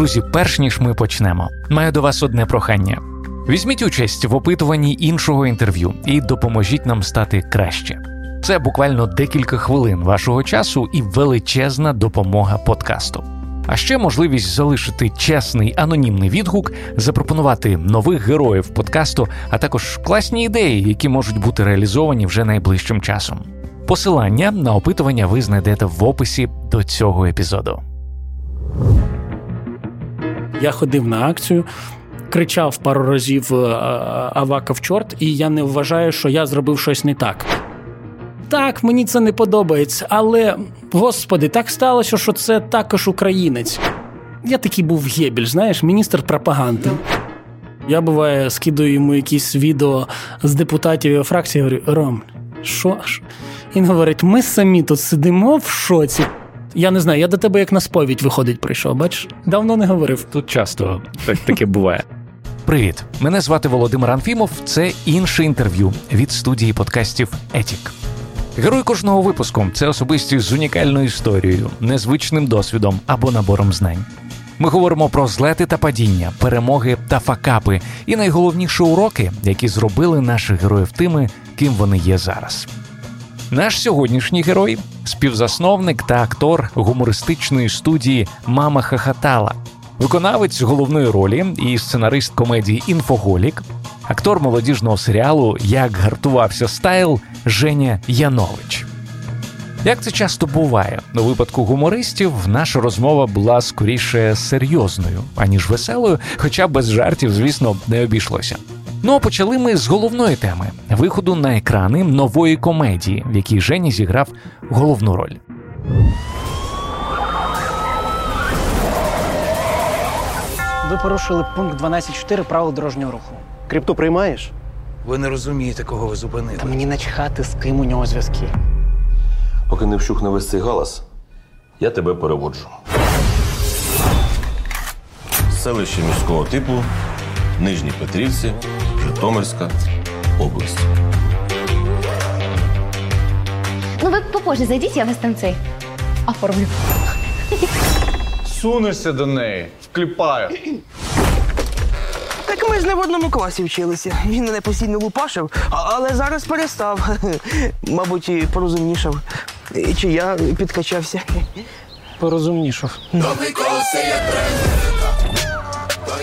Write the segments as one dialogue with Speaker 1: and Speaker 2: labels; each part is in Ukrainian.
Speaker 1: Друзі, перш ніж ми почнемо, маю до вас одне прохання. Візьміть участь в опитуванні іншого інтерв'ю і допоможіть нам стати краще. Це буквально декілька хвилин вашого часу і величезна допомога подкасту. А ще можливість залишити чесний анонімний відгук, запропонувати нових героїв подкасту, а також класні ідеї, які можуть бути реалізовані вже найближчим часом. Посилання на опитування ви знайдете в описі до цього епізоду.
Speaker 2: Я ходив на акцію, кричав пару разів е, Авака в чорт, і я не вважаю, що я зробив щось не так. Так, мені це не подобається, але господи, так сталося, що це також українець. Я такий був Гебель, знаєш, міністр пропаганди. Я буває скидаю йому якісь відео з депутатів його фракції. Говорю, Ром, що ж? Він говорить: ми самі тут сидимо в шоці. Я не знаю, я до тебе як на сповідь виходить, прийшов. Бачиш, давно не говорив.
Speaker 1: Тут часто так таке буває. Привіт, мене звати Володимир Анфімов. Це інше інтерв'ю від студії подкастів Етік. Герой кожного випуску це особистість з унікальною історією, незвичним досвідом або набором знань. Ми говоримо про злети та падіння, перемоги та факапи, і найголовніші уроки, які зробили наших героїв тими, ким вони є зараз. Наш сьогоднішній герой співзасновник та актор гумористичної студії Мама Хахатала, виконавець головної ролі і сценарист комедії Інфоголік, актор молодіжного серіалу Як гартувався стайл Женя Янович. Як це часто буває, у випадку гумористів наша розмова була скоріше серйозною, аніж веселою, хоча без жартів, звісно, не обійшлося. Ну а почали ми з головної теми виходу на екрани нової комедії, в якій Женя зіграв головну роль.
Speaker 2: Ви порушили пункт 12.4 правил дорожнього руху.
Speaker 3: Крипту приймаєш?
Speaker 4: Ви не розумієте, кого ви зупинили.
Speaker 2: Та мені начхати, з ким у нього зв'язки.
Speaker 5: Поки не вщухне весь цей галас, я тебе переводжу. Селище міського типу, Нижні Петрівці, Житомирська область.
Speaker 6: Ну, ви попозже зайдіть, я вас там цей оформлю.
Speaker 7: Сунешся до неї, вкліпаю.
Speaker 3: Так ми ж не в одному класі вчилися. Він мене постійно лупашив, а- але зараз перестав. Мабуть, і порозумнішав. Чи я підкачався.
Speaker 2: Порозумнішав.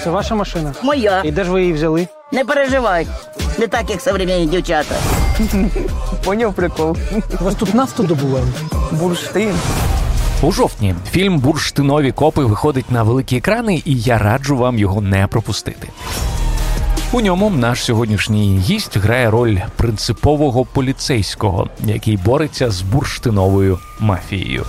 Speaker 2: Це ваша машина?
Speaker 8: Моя.
Speaker 2: І де ж ви її взяли?
Speaker 8: Не переживай. Не так, як современні дівчата.
Speaker 3: Поняв прикол.
Speaker 2: У вас тут нафту добувають?
Speaker 3: Бурштин.
Speaker 1: У жовтні фільм Бурштинові копи виходить на великі екрани, і я раджу вам його не пропустити. У ньому наш сьогоднішній гість грає роль принципового поліцейського, який бореться з бурштиновою мафією.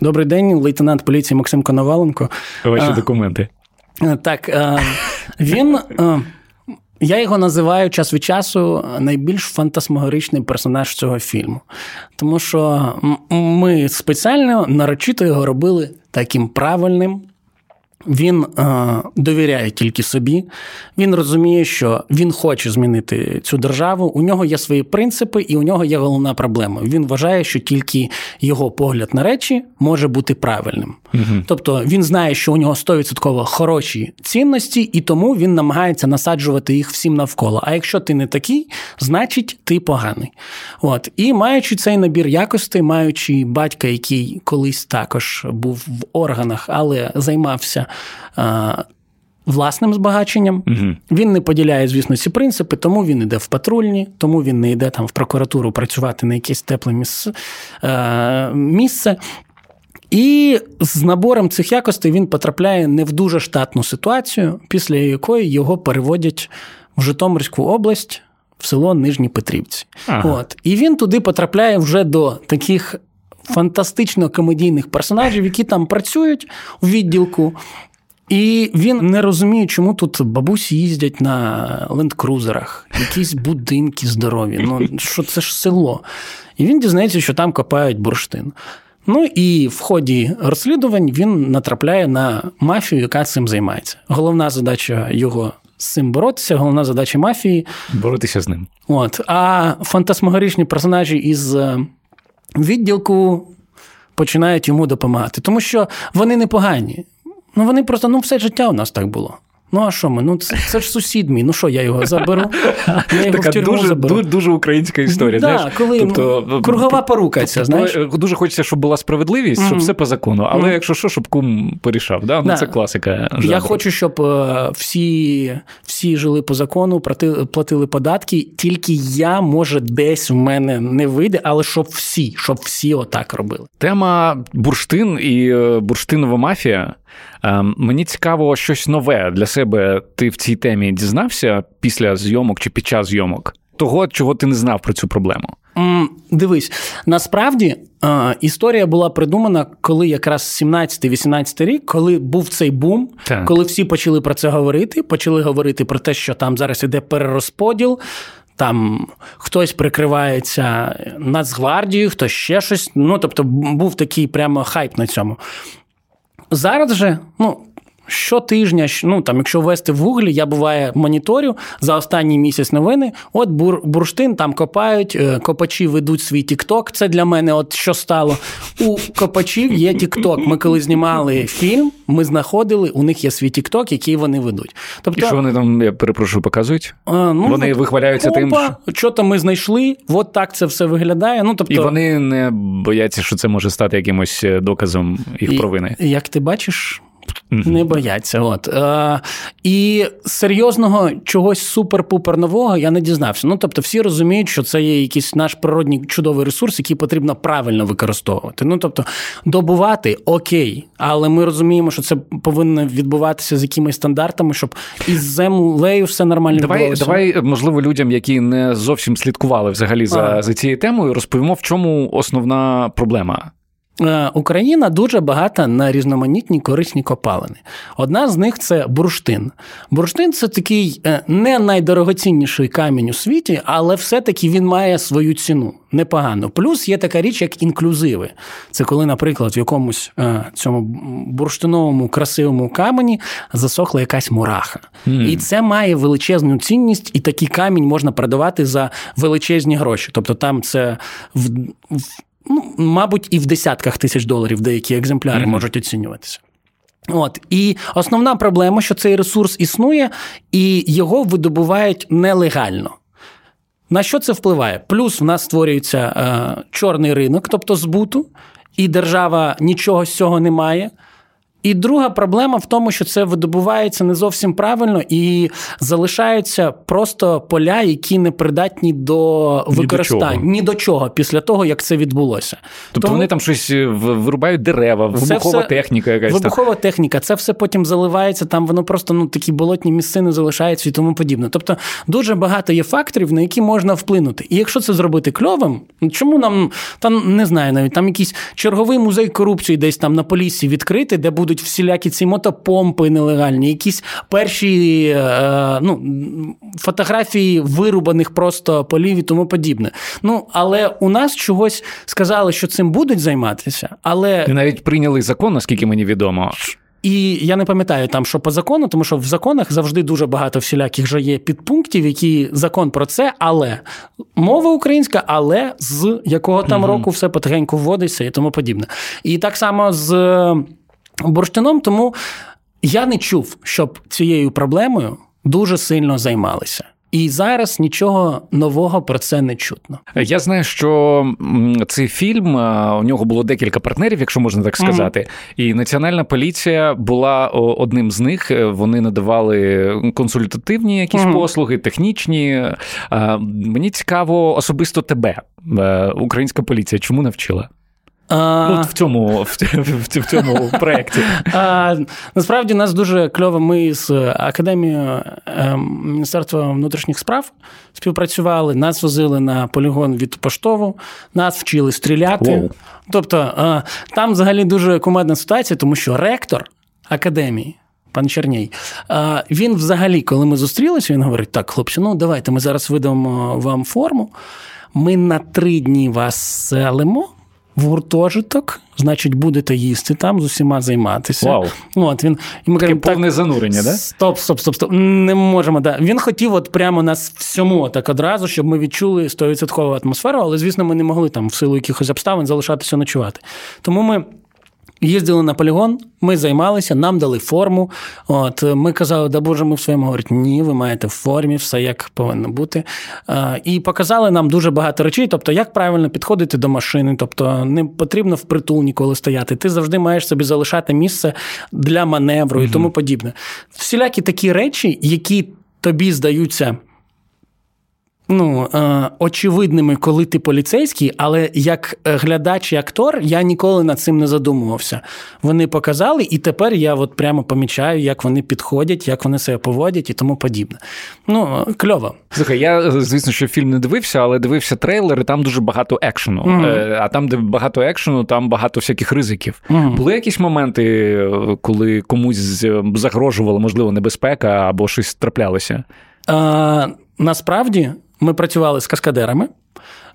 Speaker 2: Добрий день, лейтенант поліції Максим Коноваленко.
Speaker 1: Ваші
Speaker 2: А.
Speaker 1: документи.
Speaker 2: Е, Так, а, він. А, Я його називаю час від часу найбільш фантасмагоричний персонаж цього фільму. Тому що ми спеціально нарочито його робили таким правильним. Він е, довіряє тільки собі. Він розуміє, що він хоче змінити цю державу. У нього є свої принципи, і у нього є головна проблема. Він вважає, що тільки його погляд на речі може бути правильним. Тобто він знає, що у нього 100% хороші цінності, і тому він намагається насаджувати їх всім навколо. А якщо ти не такий, значить ти поганий. От і маючи цей набір якостей, маючи батька, який колись також був в органах, але займався. А, Власним збагаченням він не поділяє, звісно, ці принципи, тому він йде в патрульні, тому він не йде там в прокуратуру працювати на якесь тепле міс... е... місце. І з набором цих якостей він потрапляє не в дуже штатну ситуацію, після якої його переводять в Житомирську область в село Нижні Петрівці.
Speaker 1: Ага.
Speaker 2: От. І він туди потрапляє вже до таких фантастично комедійних персонажів, які там працюють у відділку. І він не розуміє, чому тут бабусі їздять на лендкрузерах, якісь будинки здорові. Ну що це ж село. І він дізнається, що там копають бурштин. Ну і в ході розслідувань він натрапляє на мафію, яка цим займається. Головна задача його з цим боротися, головна задача мафії.
Speaker 1: Боротися з ним.
Speaker 2: От, а фантасмагоричні персонажі із е, відділку починають йому допомагати. Тому що вони непогані. Ну вони просто ну все життя у нас так було. Ну а що ми? Ну це, це ж сусід мій. Ну що, я його заберу? Я його
Speaker 9: Така
Speaker 2: в тюрму
Speaker 9: дуже,
Speaker 2: заберу.
Speaker 9: дуже, дуже українська історія.
Speaker 2: Да,
Speaker 9: знаєш?
Speaker 2: коли, ну, кругова порука ця, знаєш?
Speaker 9: е, Дуже хочеться, щоб була справедливість, щоб все по закону. Але якщо що, щоб кум порішав. Да? Ну,
Speaker 2: Да.
Speaker 9: Це класика.
Speaker 2: Я хочу, щоб е, всі, всі жили по закону, платили, податки. Тільки я, може, десь в мене не вийде, але щоб всі, щоб всі отак робили.
Speaker 9: Тема бурштин і е, бурштинова мафія. Е, Мені цікаво, щось нове для себе ти в цій темі дізнався після зйомок чи під час зйомок? Того, чого ти не знав про цю проблему.
Speaker 2: М, Дивись, насправді е, історія була придумана, коли якраз 17-18 рік, коли був цей бум,
Speaker 9: Так.
Speaker 2: коли всі почали про це говорити, почали говорити про те, що там зараз іде перерозподіл. Там хтось прикривається Нацгвардією, хтось ще щось. Ну, тобто, був такий прямо хайп на цьому. Зараз же, ну. Щотижня, ну там, якщо ввести в гуглі, я буває моніторю за останній місяць новини. От бур, бурштин там копають, е, копачі ведуть свій тікток. Це для мене, от що стало. У копачів є тікток. Ми коли знімали фільм, ми знаходили, у них є свій тікток, який вони ведуть. Тобто,
Speaker 9: І що вони там, я перепрошую, показують?
Speaker 2: а, ну,
Speaker 9: Вони
Speaker 2: от,
Speaker 9: вихваляються тим,
Speaker 2: опа, що то ми знайшли, от так це все виглядає. Ну, тобто,
Speaker 9: І вони не бояться, що це може стати якимось е, доказом їх
Speaker 2: І-
Speaker 9: провини.
Speaker 2: Як ти бачиш, не бояться. От. Е, і серйозного чогось супер-пупер нового я не дізнався. Ну, тобто, всі розуміють, що це є якийсь наш природний чудовий ресурс, який потрібно правильно використовувати. Ну, тобто, добувати окей, але ми розуміємо, що це повинно відбуватися з якимись стандартами, щоб із землею все нормально
Speaker 9: Давай,
Speaker 2: відбувалося.
Speaker 9: давай, можливо, людям, які не зовсім слідкували взагалі за, за цією темою, розповімо, в чому основна проблема.
Speaker 2: Е, Україна дуже багата на різноманітні корисні копалини. Одна з них це бурштин. Бурштин це такий е, не найдорогоцінніший камінь у світі, але все-таки він має свою ціну непогано. Плюс є така річ, як інклюзиви. Це коли, наприклад, в якомусь е, цьому бурштиновому красивому камені засохла якась мураха. І це має величезну цінність, і такий камінь можна продавати за величезні гроші. Тобто там це в ну, мабуть, і в десятках тисяч доларів деякі екземпляри можуть оцінюватися. От і основна проблема, що цей ресурс існує, і його видобувають нелегально. На що це впливає? Плюс в нас створюється е, чорний ринок, тобто збуту, і держава нічого з цього не має. І друга проблема в тому, що це видобувається не зовсім правильно і залишаються просто поля, які не придатні до використання
Speaker 9: чого.
Speaker 2: ні до чого після того, як це відбулося.
Speaker 9: Тобто
Speaker 2: Тому-
Speaker 9: вони там щось е, вирубають дерева, вибухова
Speaker 2: все-
Speaker 9: техніка якась. там.
Speaker 2: Вибухова техніка, це все потім заливається, там воно просто ну, такі болотні місцини залишаються і тому подібне. Тобто дуже багато є факторів, на які можна вплинути. І якщо це зробити кльовим, чому нам там не знаю, навіть там якийсь черговий музей корупції десь там на полісі відкрити, де будуть всілякі ці мотопомпи нелегальні, якісь перші е, ну, фотографії вирубаних просто полів і тому подібне. Ну але у нас чогось сказали, що цим будуть займатися, але
Speaker 9: І навіть прийняли закон, наскільки мені відомо.
Speaker 2: і я не пам'ятаю там, що по закону, тому що в законах завжди дуже багато всіляких же є підпунктів, які закон про це, але мова українська, але з якого там року все потихеньку вводиться і тому подібне. І так само з бурштином, тому я не чув, щоб цією проблемою дуже сильно займалися. І зараз нічого нового про це не чутно.
Speaker 9: Я знаю, що цей фільм у нього було декілька партнерів, якщо можна так сказати. І національна поліція була одним з них. Е, Вони надавали консультативні якісь
Speaker 2: Мгм.
Speaker 9: послуги, технічні. Мені цікаво особисто тебе, е, українська поліція, чому навчила?
Speaker 2: А...
Speaker 9: Ну, от в цьому в, в, в цьому проєкті.
Speaker 2: А, насправді нас дуже кльово. Ми з академією е, Міністерства внутрішніх справ співпрацювали. Нас возили на полігон від поштову, нас вчили стріляти.
Speaker 9: Воу.
Speaker 2: Тобто е, там взагалі дуже кумедна ситуація, тому що ректор академії. Пан Черній, е, він взагалі, коли ми зустрілися, він говорить: так, хлопці, ну давайте ми зараз видамо вам форму. Ми на три дні вас селимо. В гуртожиток, значить, будете їсти там, з усіма займатися.
Speaker 9: Вау.
Speaker 2: От, він, і ми
Speaker 9: Таке
Speaker 2: кажемо,
Speaker 9: повне занурення, да?
Speaker 2: Стоп, стоп, стоп, стоп. Не можемо. Да. Він хотів от прямо нас всьому так одразу, щоб ми відчули 100% атмосферу, але, звісно, ми не могли там в силу якихось обставин залишатися ночувати. Тому ми. Їздили на полігон, ми займалися, нам дали форму. От ми казали, да боже, ми в своєму говорять, ні, ви маєте в формі, все як повинно бути. І показали нам дуже багато речей, тобто, як правильно підходити до машини, тобто не потрібно впритул ніколи стояти. Ти завжди маєш собі залишати місце для маневру і тому подібне. Всілякі такі речі, які тобі здаються ну, е, очевидними, коли ти поліцейський, але як е, глядач і актор я ніколи над цим не задумувався. Вони показали, і тепер я от прямо помічаю, як вони підходять, як вони себе поводять і тому подібне. Ну, е, кльово.
Speaker 9: Слухай, я звісно, що фільм не дивився, але дивився трейлер, і там дуже багато екшену. Е, А там, де багато екшену, там багато всяких ризиків.
Speaker 2: Мгм.
Speaker 9: Були якісь моменти, е, коли комусь е, загрожувала, можливо, небезпека або щось траплялося?
Speaker 2: Е, насправді ми працювали з каскадерами.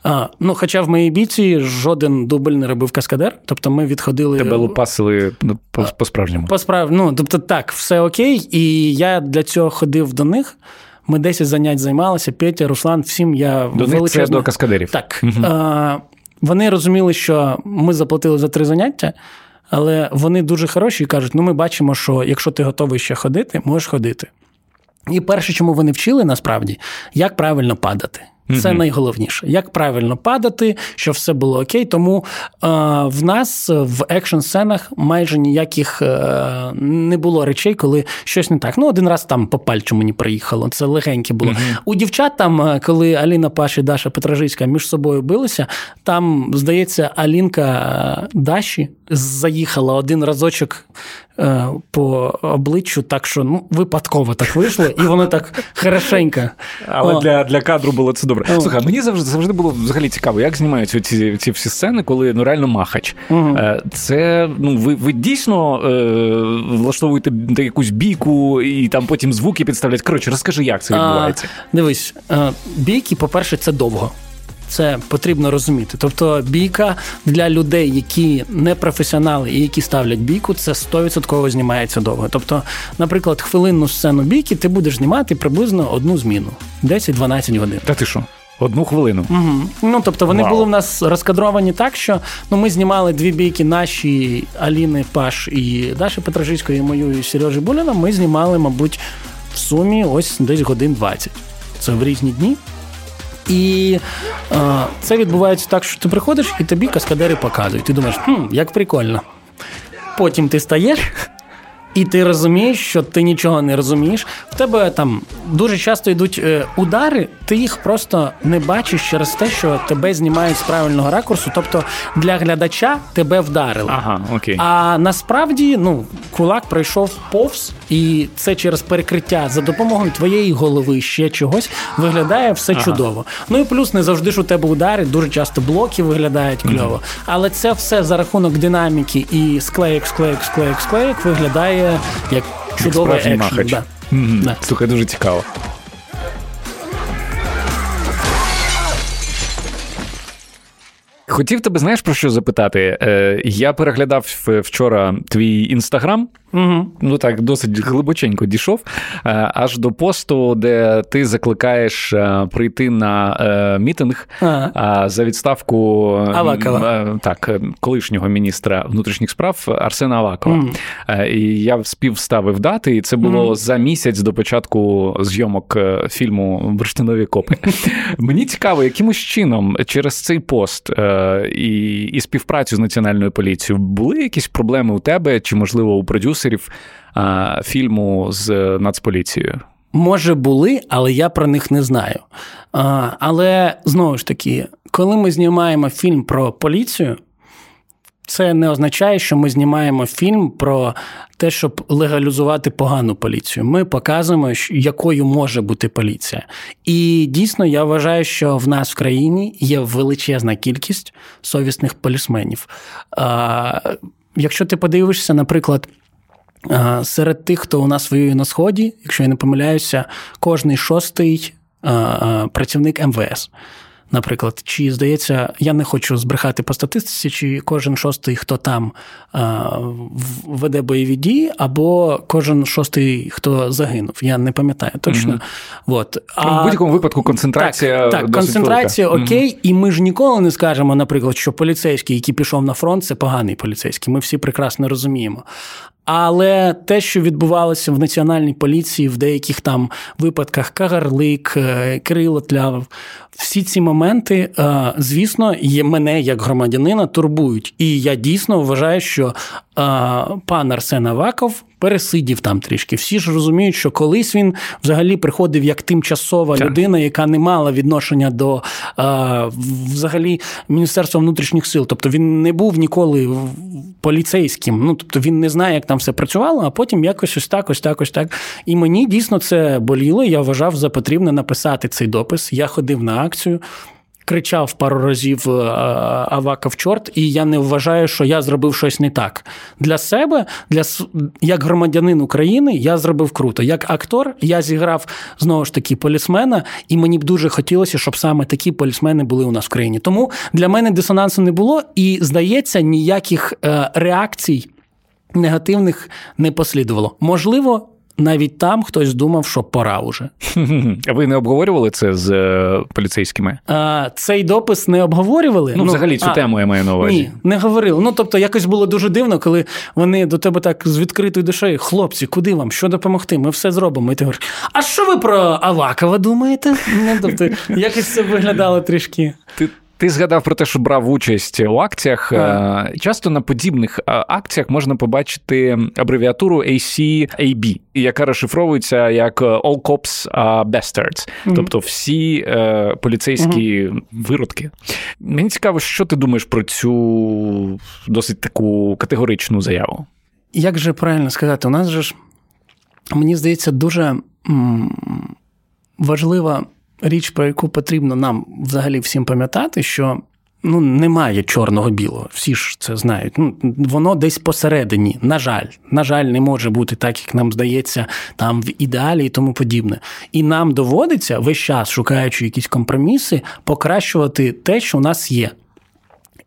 Speaker 2: А, ну, хоча в моїй бійці жоден дубль не робив каскадер, тобто ми відходили.
Speaker 9: Тебе лупасили ну, по- по-справжньому.
Speaker 2: По справ... Ну, тобто так, все окей. І я для цього ходив до них. Ми 10 занять займалися. Петя, Руслан, всім я
Speaker 9: До них це до каскадерів.
Speaker 2: Так. Е, вони розуміли, що ми заплатили за три заняття, але вони дуже хороші і кажуть: ну, ми бачимо, що якщо ти готовий ще ходити, можеш ходити. І перше, чому вони вчили насправді, як правильно падати. Це
Speaker 9: Мгм.
Speaker 2: найголовніше. Як правильно падати, щоб все було окей. Тому е, в нас в екшн сценах майже ніяких е, не було речей, коли щось не так. Ну, один раз там по пальчу мені приїхало. Це легеньке було. У дівчат там, е, коли Аліна Паш і Даша Петражицька між собою билися, там, здається, Алінка е, Даші заїхала один разочок е, по обличчю, так що ну, випадково так вийшло, і воно так хорошенько.
Speaker 9: Але
Speaker 2: О.
Speaker 9: для, для кадру було це добре.
Speaker 2: О.
Speaker 9: Слухай, мені завжди завжди було взагалі цікаво, як знімаються ці, ці всі сцени, коли ну реально махач. Е, Це ну ви, ви дійсно е, влаштовуєте якусь бійку і там потім звуки підставляють. Коротше, розкажи, як це відбувається.
Speaker 2: А, дивись, е, бійки, по-перше, це довго. Це потрібно розуміти. Тобто, бійка для людей, які не професіонали і які ставлять бійку, це 100% знімається довго. Тобто, наприклад, хвилинну сцену бійки ти будеш знімати приблизно одну зміну 10-12 годин.
Speaker 9: Та ти що? Одну хвилину.
Speaker 2: Угу. Ну, тобто вони
Speaker 9: Вау.
Speaker 2: були в нас розкадровані так, що ну, ми знімали дві бійки наші Аліни Паш і Даші Петражицької, і мою і Сережі Буляна. Ми знімали, мабуть, в сумі ось десь годин 20. Це в різні дні. І е, це відбувається так, що ти приходиш і тобі каскадери показують. Ти думаєш, хм, як прикольно. Потім ти стаєш. І ти розумієш, що ти нічого не розумієш. В тебе там дуже часто йдуть е, удари, ти їх просто не бачиш через те, що тебе знімають з правильного ракурсу. Тобто для глядача тебе вдарили.
Speaker 9: Ага, окей.
Speaker 2: А насправді ну, кулак пройшов повз, і це через перекриття за допомогою твоєї голови ще чогось виглядає все
Speaker 9: Ага.
Speaker 2: чудово. Ну і плюс не завжди ж у тебе удари, дуже часто блоки виглядають кльово. Але це все за рахунок динаміки і склеїк, склеїк, склеїк, склеїк виглядає як чудовий екшн. Да.
Speaker 9: Mm-hmm.
Speaker 2: Да.
Speaker 9: Слухай, дуже цікаво. Хотів тебе, знаєш, про що запитати? Е, я переглядав вчора твій інстаграм.
Speaker 2: Угу.
Speaker 9: Ну так, досить глибоченько дійшов, е, аж до посту, де ти закликаєш е, прийти на е, мітинг
Speaker 2: Ага.
Speaker 9: е, за відставку е,
Speaker 2: Авакова.
Speaker 9: е, так, е, колишнього міністра внутрішніх справ Арсена Авакова. Е, І я співставив дати, і це було
Speaker 2: Мгм.
Speaker 9: за місяць до початку зйомок е, фільму Бурштинові копи. Мені цікаво, якимось чином через цей пост е, і, і співпрацю з національною поліцією були якісь проблеми у тебе чи, можливо, у продюсерів фільму з е, Нацполіцією?
Speaker 2: Може, були, але я про них не знаю. Але знову ж таки, коли ми знімаємо фільм про поліцію, це не означає, що ми знімаємо фільм про те, щоб легалізувати погану поліцію. Ми показуємо, якою може бути поліція. І дійсно я вважаю, що в нас в країні є величезна кількість совісних полісменів. Якщо ти подивишся, наприклад. Серед тих, хто у нас воює на сході, якщо я не помиляюся, кожний шостий працівник МВС. Наприклад, чи здається, я не хочу збрехати по статистиці, чи кожен шостий, хто там а, веде бойові дії, або кожен шостий, хто загинув. Я не пам'ятаю точно. Mm-hmm. От.
Speaker 9: А... В будь-якому випадку концентрація.
Speaker 2: Так, так концентрація велика. окей, mm-hmm. і ми ж ніколи не скажемо, наприклад, що поліцейський, який пішов на фронт, це поганий поліцейський. Ми всі прекрасно розуміємо. Але те, що відбувалося в національній поліції в деяких там випадках, Кагарлик, е, Кирило Тлявов, всі ці моменти, е, звісно, мене як громадянина турбують. І я дійсно вважаю, що е, пан Арсен Аваков пересидів там трішки. Всі ж розуміють, що колись він взагалі приходив як тимчасова так. людина, яка не мала відношення до взагалі Міністерства внутрішніх сил. Тобто він не був ніколи поліцейським. Ну тобто він не знає, як там все працювало, а потім якось ось так, ось так, ось так. І мені дійсно це боліло. Я вважав за потрібне написати цей допис. Я ходив на акцію. Кричав пару разів е, Авака в чорт, і я не вважаю, що я зробив щось не так. Для себе, для як громадянин України, я зробив круто. Як актор, я зіграв знову ж таки полісмена, і мені б дуже хотілося, щоб саме такі полісмени були у нас в країні. Тому для мене дисонансу не було, і здається, ніяких е, реакцій негативних не послідувало. Можливо, навіть там хтось думав, що пора уже.
Speaker 9: А ви не обговорювали це з е, поліцейськими?
Speaker 2: А, Цей допис не обговорювали.
Speaker 9: Ну, ну взагалі цю а, тему я маю на увазі.
Speaker 2: Ні, не говорили. Ну тобто, якось було дуже дивно, коли вони до тебе так з відкритою душею, хлопці, куди вам? Що допомогти? Ми все зробимо. І ти говориш, а що ви про Авакова думаєте? Ну, тобто, якось це виглядало трішки.
Speaker 9: Ти ти згадав про те, що брав участь у акціях. А. Е, часто на подібних е, акціях можна побачити абревіатуру ACAB, яка розшифровується як All Cops are Bastards, mm-hmm. тобто всі е, поліцейські mm-hmm. виродки. Мені цікаво, що ти думаєш про цю досить таку категоричну заяву?
Speaker 2: Як же правильно сказати, у нас же ж мені здається дуже м- важлива річ, про яку потрібно нам взагалі всім пам'ятати, що ну, немає чорного-білого, всі ж це знають. Ну, Воно десь посередині. На жаль, на жаль, не може бути так, як нам здається, там в ідеалі і тому подібне. І нам доводиться весь час, шукаючи якісь компроміси, покращувати те, що у нас є.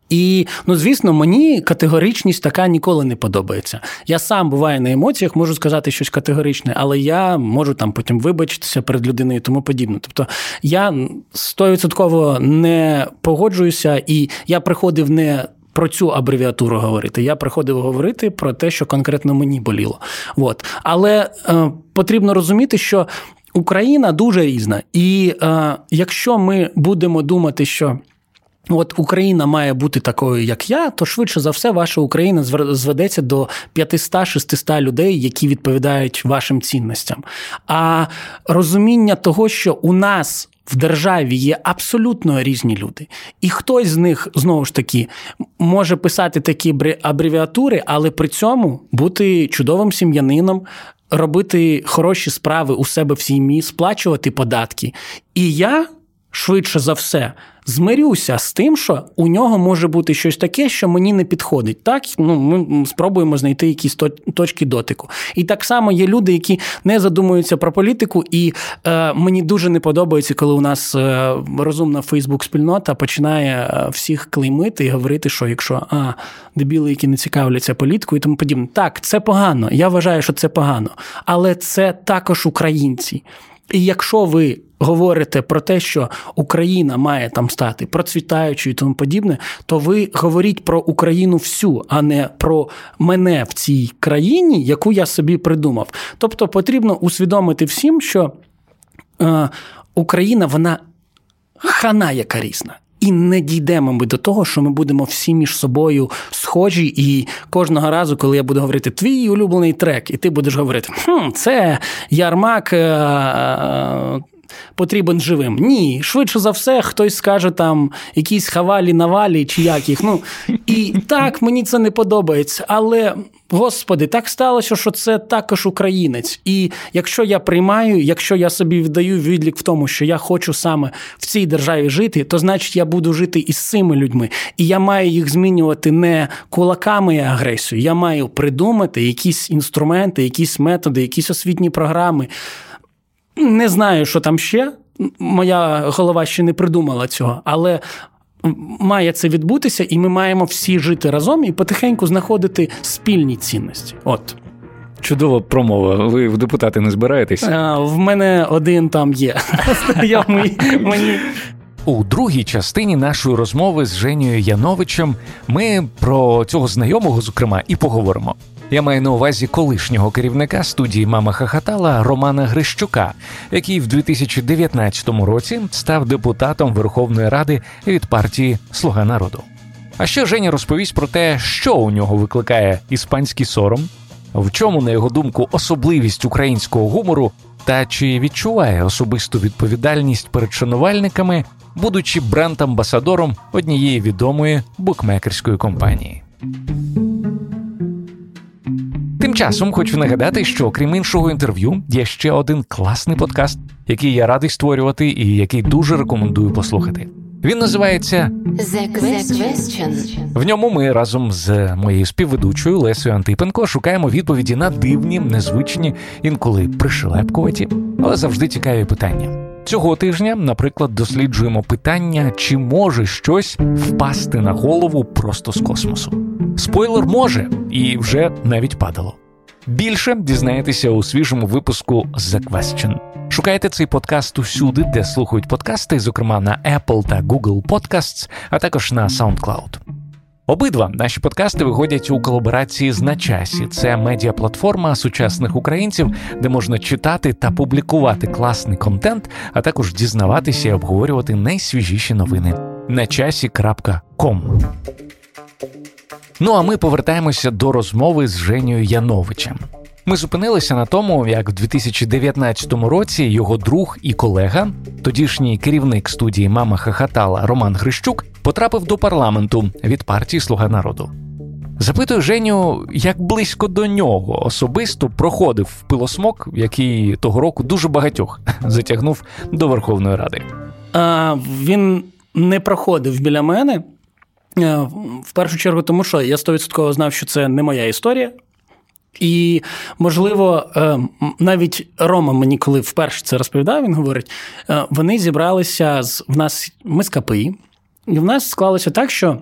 Speaker 2: І, ну, звісно, мені категоричність така ніколи не подобається. Я сам буваю на емоціях, можу сказати щось категоричне, але я можу там потім вибачитися перед людиною і тому подібне. Тобто я стовідсотково не погоджуюся, і я приходив не. Про цю абревіатуру говорити. Я приходив говорити про те, що конкретно мені боліло. От. Але е, потрібно розуміти, що Україна дуже різна. І е, якщо ми будемо думати, що От Україна має бути такою, як я, то швидше за все, ваша Україна зведеться до 500-600 людей, які відповідають вашим цінностям. А розуміння того, що у нас в державі є абсолютно різні люди, і хтось з них знову ж таки може писати такі абревіатури, але при цьому бути чудовим сім'янином. Робити хороші справи у себе в сім'ї, сплачувати податки. І я швидше за все змирюся з тим, що у нього може бути щось таке, що мені не підходить. Так, ну ми спробуємо знайти якісь точки дотику. І так само є люди, які не задумуються про політику, і е, мені дуже не подобається, коли у нас е, розумна Фейсбук-спільнота починає е, всіх клеймити і говорити, що якщо а, дебіли, які не цікавляться політикою і тому подібне. Так, це погано. Я вважаю, що це погано, але це також українці. І якщо ви говорите про те, що Україна має там стати процвітаючою і тому подібне, то ви говоріть про Україну всю, а не про мене в цій країні, яку я собі придумав. Тобто потрібно усвідомити всім, що е, Україна вона хана яка різна. І не дійдемо ми до того, що ми будемо всі між собою схожі, і кожного разу, коли я буду говорити твій улюблений трек, і ти будеш говорити, хм, це ярмак. Е- потрібен живим. Ні, швидше за все, хтось скаже там якісь хавалі, навалі чи як їх. Ну, І так, мені це не подобається. Але, господи, так сталося, що це також українець. І якщо я приймаю, якщо я собі віддаю відлік в тому, що я хочу саме в цій державі жити, то значить я буду жити із цими людьми. І я маю їх змінювати не кулаками і агресією. Я маю придумати якісь інструменти, якісь методи, якісь освітні програми. Не знаю, що там ще. моя голова ще не придумала цього, але. Має це відбутися, і ми маємо всі жити разом і потихеньку знаходити спільні цінності. От
Speaker 1: Чудова промова. Ви в депутати не збираєтесь?
Speaker 2: а, в мене один там є. Я мені
Speaker 1: У другій частині нашої розмови з Женєю Яновичем ми про цього знайомого, зокрема, і поговоримо. Я маю на увазі колишнього керівника студії Мама Хахатала Романа Грищука, який в 2019 році став депутатом Верховної Ради від партії Слуга народу. А ще Женя розповість про те, що у нього викликає іспанський сором, в чому, на його думку, особливість українського гумору, та чи відчуває особисту відповідальність перед шанувальниками, будучи бренд-амбасадором однієї відомої букмекерської компанії. Часом хочу нагадати, що окрім іншого інтерв'ю є ще один класний подкаст, який я радий створювати і який дуже рекомендую послухати. Він називається
Speaker 10: The Question.
Speaker 1: в ньому ми разом з моєю співведучою Лесою Антипенко шукаємо відповіді на дивні, незвичні, інколи пришелепкуваті, але завжди цікаві питання. Цього тижня, наприклад, досліджуємо питання, чи може щось впасти на голову просто з космосу. Спойлер може, і вже навіть падало. Більше дізнаєтеся у свіжому випуску The Question. Шукайте цей подкаст усюди, де слухають подкасти, зокрема на Apple та Google Podcasts, а також на SoundCloud. Обидва наші подкасти виходять у колаборації з на часі. Це медіаплатформа сучасних українців, де можна читати та публікувати класний контент, а також дізнаватися і обговорювати найсвіжіші новини на часі.ком. Ну а ми повертаємося до розмови з Женєю Яновичем. Ми зупинилися на тому, як в 2019 році його друг і колега, тодішній керівник студії Мама Хахатала Роман Грищук, потрапив до парламенту від партії Слуга народу. Запитую Женю, як близько до нього особисто проходив пилосмок, який того року дуже багатьох затягнув до Верховної Ради.
Speaker 2: А, він не проходив біля мене. Е, В першу чергу, тому що я стовідсотково знав, що це не моя історія. І, можливо, е, навіть Рома мені, коли вперше це розповідав, він говорить: е, вони зібралися з в нас, ми з КПІ, і в нас склалося так, що.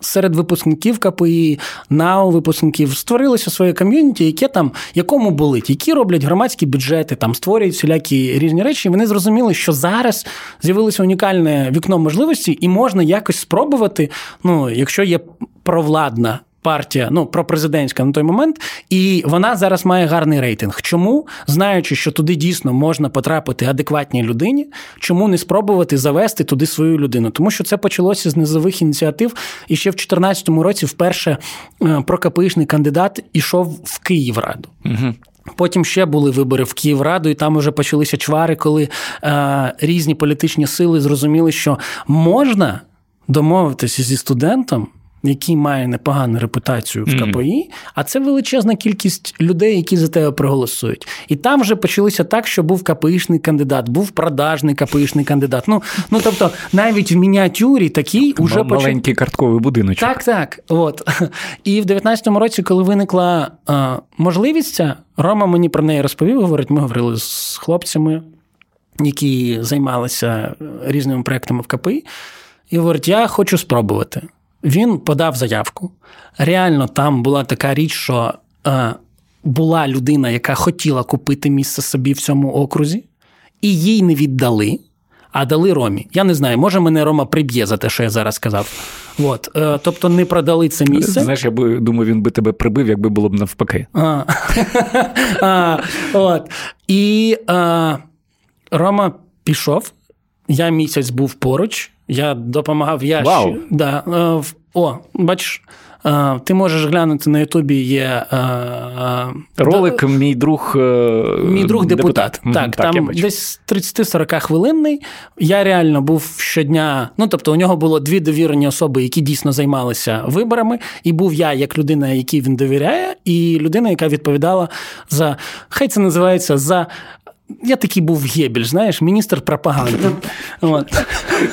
Speaker 2: Серед випускників КПІ, НАУ випускників створилося своє ком'юніті, яке там якому болить, які роблять громадські бюджети, там створюють всілякі різні речі. І вони зрозуміли, що зараз з'явилося унікальне вікно можливості, і можна якось спробувати. Ну, якщо є провладна партія, ну пропрезидентська на той момент, і вона зараз має гарний рейтинг. Чому, знаючи, що туди дійсно можна потрапити адекватній людині, чому не спробувати завести туди свою людину? Тому що це почалося з низових ініціатив, і ще в 2014 році вперше е, прокапишний кандидат ішов в Київраду. Угу. Потім ще були вибори в Київраду, і там вже почалися чвари, коли е, різні політичні сили зрозуміли, що можна домовитися зі студентом, який має непогану репутацію в КПІ, а це величезна кількість людей, які за тебе проголосують. І там вже почалося так, що був КПІшний кандидат, був продажний КПІшний кандидат. Ну, ну тобто, навіть в мініатюрі такий уже
Speaker 1: М- маленький картковий будиночок.
Speaker 2: так, так. От. І в 19-му році, коли виникла е, можливість, ця, Рома мені про неї розповів. Говорить, ми говорили з хлопцями, які займалися різними проектами в КПІ. І говорить, я хочу спробувати. Він подав заявку. Реально, там була така річ, що е, була людина, яка хотіла купити місце собі в цьому окрузі, і їй не віддали, а дали Ромі. Я не знаю, може мене Рома приб'є за те, що я зараз сказав. От, е, тобто не продали це місце.
Speaker 1: Знаєш, я би думаю, він би тебе прибив, якби було б навпаки.
Speaker 2: А, а, от. І а, Рома пішов. Я місяць був поруч, я допомагав. Я
Speaker 1: Вау.
Speaker 2: да, е, О, бачиш, е, ти можеш глянути на Ютубі є. е, е,
Speaker 1: Ролик мій друг. е,
Speaker 2: Мій друг депутат.
Speaker 1: Мгм,
Speaker 2: Так,
Speaker 1: я
Speaker 2: там десь 30-40 хвилинний. Я реально був щодня. Ну тобто, у нього було дві довірені особи, які дійсно займалися виборами. І був я як людина, якій він довіряє, і людина, яка відповідала за хай це називається за. Я такий був Гебель, знаєш, міністр пропаганди. От.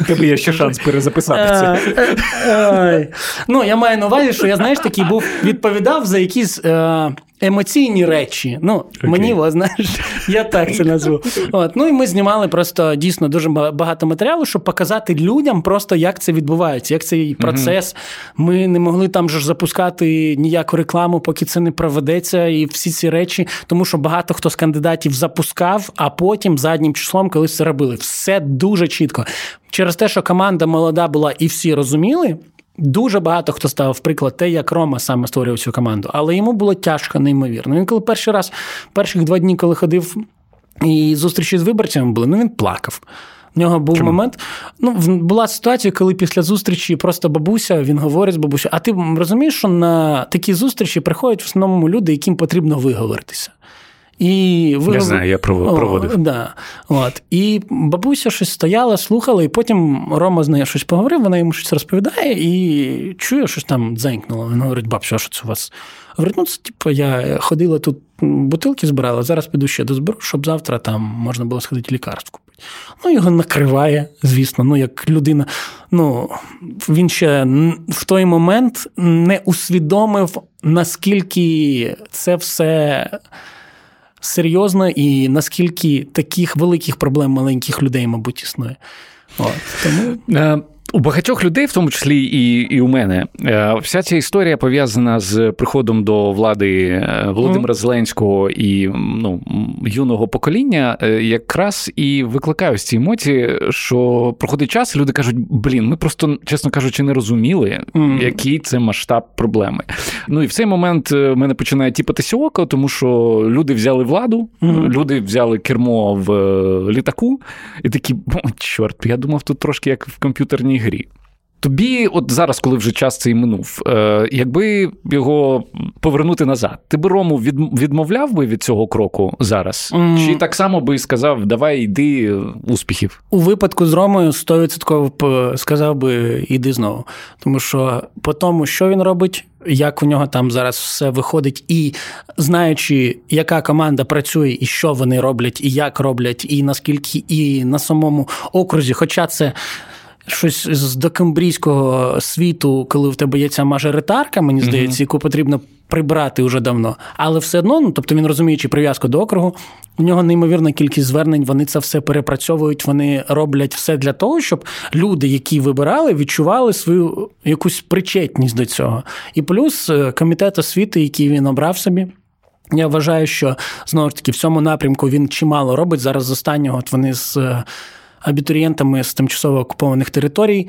Speaker 1: Тебе є ще шанс перезаписатися.
Speaker 2: Е, е. Ну, я маю на увазі, що я, знаєш, такий був, відповідав за якісь е, емоційні речі. Ну, мені, о, знаєш, я так це назву. От. Ну і ми знімали просто дійсно дуже багато матеріалу, щоб показати людям просто, як це відбувається, як цей процес. Ми не могли там ж запускати ніяку рекламу, поки це не проведеться, і всі ці речі, тому що багато хто з кандидатів запускав, а потім заднім числом колись це робили. Все дуже чітко. Через те, що команда молода була і всі розуміли. Дуже багато хто ставив приклад те, як Рома саме створював цю команду, але йому було тяжко, неймовірно. Він коли перший раз, перших два дні, коли ходив і зустрічі з виборцями були, ну він плакав. В нього був Чому? момент. Ну, була ситуація, коли після зустрічі просто бабуся, він говорить з бабусею, а ти розумієш, що на такі зустрічі приходять в основному люди, яким потрібно виговоритися. І
Speaker 9: ви... Я знаю, я проводив.
Speaker 2: О, да. От. І бабуся щось стояла, слухала, і потім Рома з нею щось поговорив, вона йому щось розповідає і чує, щось там дзенькнуло. Він говорить, бабця, що це у вас? Говорить, ну, це типу, я ходила тут, бутилки збирала, зараз піду ще дозберу, щоб завтра там можна було сходити лікарство купити. Ну, його накриває, звісно, ну, як людина. Ну, Він ще в той момент не усвідомив, наскільки це все серйозно і наскільки таких великих проблем маленьких людей, мабуть, існує. От, тому...
Speaker 9: У багатьох людей, в тому числі і і у мене, е, вся ця історія пов'язана з приходом до влади е, Володимира mm. Зеленського і ну, юного покоління, е, якраз і викликає ці емоції, що проходить час, і люди кажуть: блін, ми просто, чесно кажучи, не розуміли, mm. який це масштаб проблеми. Ну і в цей момент мене починає тіпатися око, тому що люди взяли владу, mm. люди взяли кермо в літаку, і такі, чорт, я думав, тут трошки як в комп'ютерній грі. Тобі, от зараз, коли вже час цей минув, е, якби його повернути назад, ти би Рому відмовляв би від цього кроку зараз? Mm. Чи так само би сказав, давай йди успіхів?
Speaker 2: У випадку з Ромою 100% сказав би іди знову. Тому що по тому, що він робить, як у нього там зараз все виходить, і знаючи, яка команда працює, і що вони роблять, і як роблять, і наскільки, і на самому окрузі, хоча це щось з докембрійського світу, коли в тебе є ця мажоритарка, мені здається, яку потрібно прибрати вже давно. Але все одно, ну тобто він розуміючи прив'язку до округу, у нього неймовірна кількість звернень, вони це все перепрацьовують, вони роблять все для того, щоб люди, які вибирали, відчували свою якусь причетність до цього. І плюс е, комітет освіти, який він обрав собі. Я вважаю, що знову ж таки в цьому напрямку він чимало робить. Зараз з останнього от вони з е, абітурієнтами з тимчасово окупованих територій.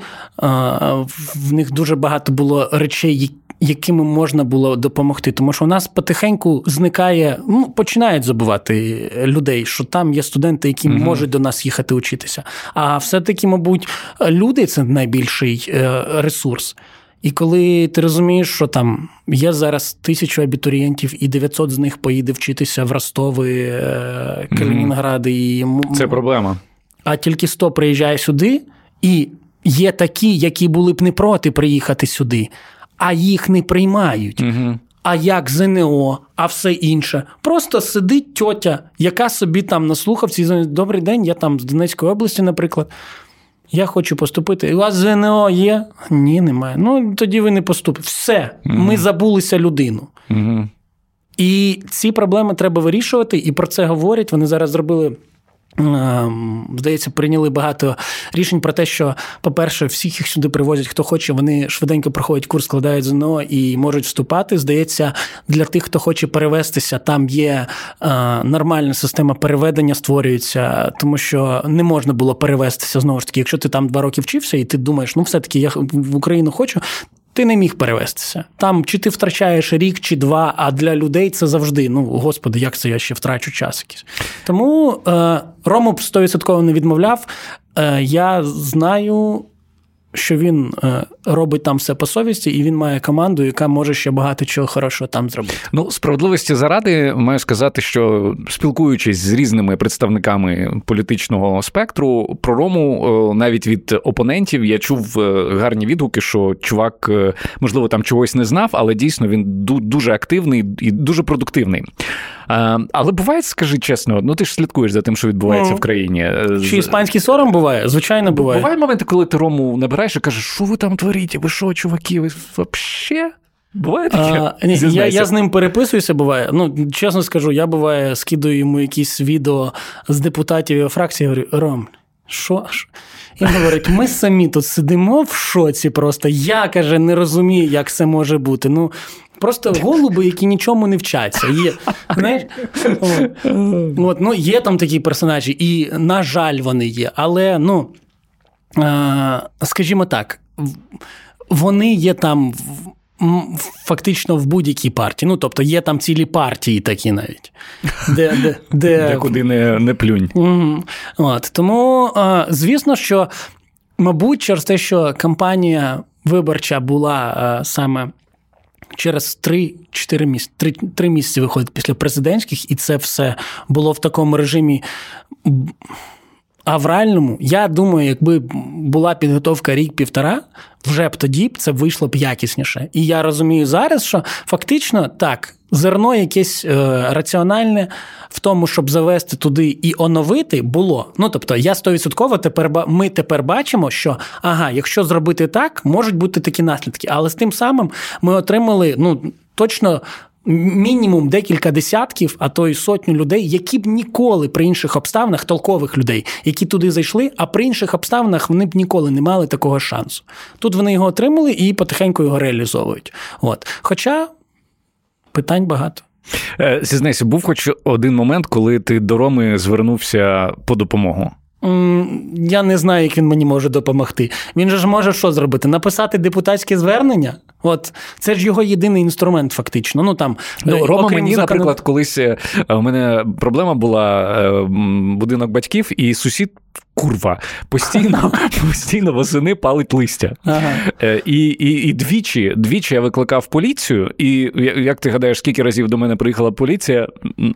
Speaker 2: В них дуже багато було речей, якими можна було допомогти. Тому що у нас потихеньку зникає, ну починають забувати людей, що там є студенти, які угу. можуть до нас їхати учитися. А все-таки, мабуть, люди це найбільший е, ресурс. І коли ти розумієш, що там є зараз тисячу абітурієнтів, і 900 з них поїде вчитися в Ростови, е, Калінінгради і
Speaker 9: це проблема
Speaker 2: а тільки 100 приїжджає сюди, і є такі, які були б не проти приїхати сюди, а їх не приймають. Угу. А як ЗНО, а все інше. Просто сидить тьотя, яка собі там на слухавці, добрий день, я там з Донецької області, наприклад. Я хочу поступити. У вас ЗНО є? Ні, немає. Ну, тоді ви не поступите. Все, угу. ми забулися людину. Угу. І ці проблеми треба вирішувати, і про це говорять. Вони зараз зробили здається, прийняли багато рішень про те, що, по-перше, всіх їх сюди привозять, хто хоче, вони швиденько проходять курс, складають ЗНО і можуть вступати. Здається, для тих, хто хоче перевестися, там є е, нормальна система переведення, створюється, тому що не можна було перевестися знову ж таки. Якщо ти там два роки вчився, і ти думаєш, ну все-таки я в Україну хочу, ти не міг перевестися. Там чи ти втрачаєш рік чи два, а для людей це завжди. Ну, господи, як це я ще втрачу час якийсь. Тому е, Рому 100% не відмовляв. Е, Я знаю що він е, робить там все по совісті, і він має команду, яка може ще багато чого хорошого там зробити.
Speaker 9: Ну, справедливості заради маю сказати, що спілкуючись з різними представниками політичного спектру, про Рому е, навіть від опонентів я чув е, гарні відгуки, що чувак, можливо, там чогось не знав, але дійсно він дуже активний і дуже продуктивний. Але буває, скажи чесно, ну ти ж слідкуєш за тим, що відбувається ну, в країні.
Speaker 2: Чи іспанський сором буває? Звичайно, буває.
Speaker 9: Буває моменти, коли ти Рому набираєш і кажеш, що ви там творите? Ви що, чуваки, ви взагалі? Буває таке?
Speaker 2: А, ні, я, я з ним переписуюся, буває. Ну, чесно скажу, я буває скидаю йому якісь відео з депутатів його фракції. Говорю, Ром, що? ж? Він говорить: ми самі тут сидимо в шоці просто. Я каже, не розумію, як це може бути. Ну, просто голуби, які нічому не вчаться. Є, знаєш? От, ну, є там такі персонажі, і, на жаль, вони є. Але, ну, е, скажімо так, вони є там. Фактично в будь-якій партії. Ну, тобто є там цілі партії такі навіть. Де, де, де,
Speaker 9: Де куди не, не плюнь.
Speaker 2: От, тому, е, звісно, що, мабуть, через те, що кампанія виборча була е, саме через 3-4 місяці, 3, 3 місяці виходить після президентських, і це все було в такому режимі. авральному. Я думаю, якби була підготовка рік-півтора, вже б тоді б це вийшло б якісніше. І я розумію зараз, що фактично так, зерно якесь е, раціональне в тому, щоб завести туди і оновити, було. Ну тобто, я стовідсотково тепер ми тепер бачимо, що ага, якщо зробити так, можуть бути такі наслідки. Але з тим самим ми отримали ну точно. Мінімум декілька десятків, а то й сотню людей, які б ніколи при інших обставинах, толкових людей, які туди зайшли, а при інших обставинах вони б ніколи не мали такого шансу. Тут вони його отримали і потихеньку його реалізовують. От. Хоча питань багато.
Speaker 9: Е, Зізнайся, був хоч один момент, коли ти до Роми звернувся по допомогу.
Speaker 2: Я не знаю, як він мені може допомогти. Він же ж може що зробити? Написати депутатське звернення? От це ж його єдиний інструмент, фактично. Ну там
Speaker 9: Ну,
Speaker 2: е,
Speaker 9: Рома
Speaker 2: окрім
Speaker 9: мені,
Speaker 2: закон-
Speaker 9: наприклад, колись е, у мене проблема була е, будинок батьків, і сусід. Курва, постійно, постійно восени палить листя.
Speaker 2: Ага.
Speaker 9: І, і, і двічі, двічі я викликав поліцію, і як ти гадаєш, скільки разів до мене приїхала поліція?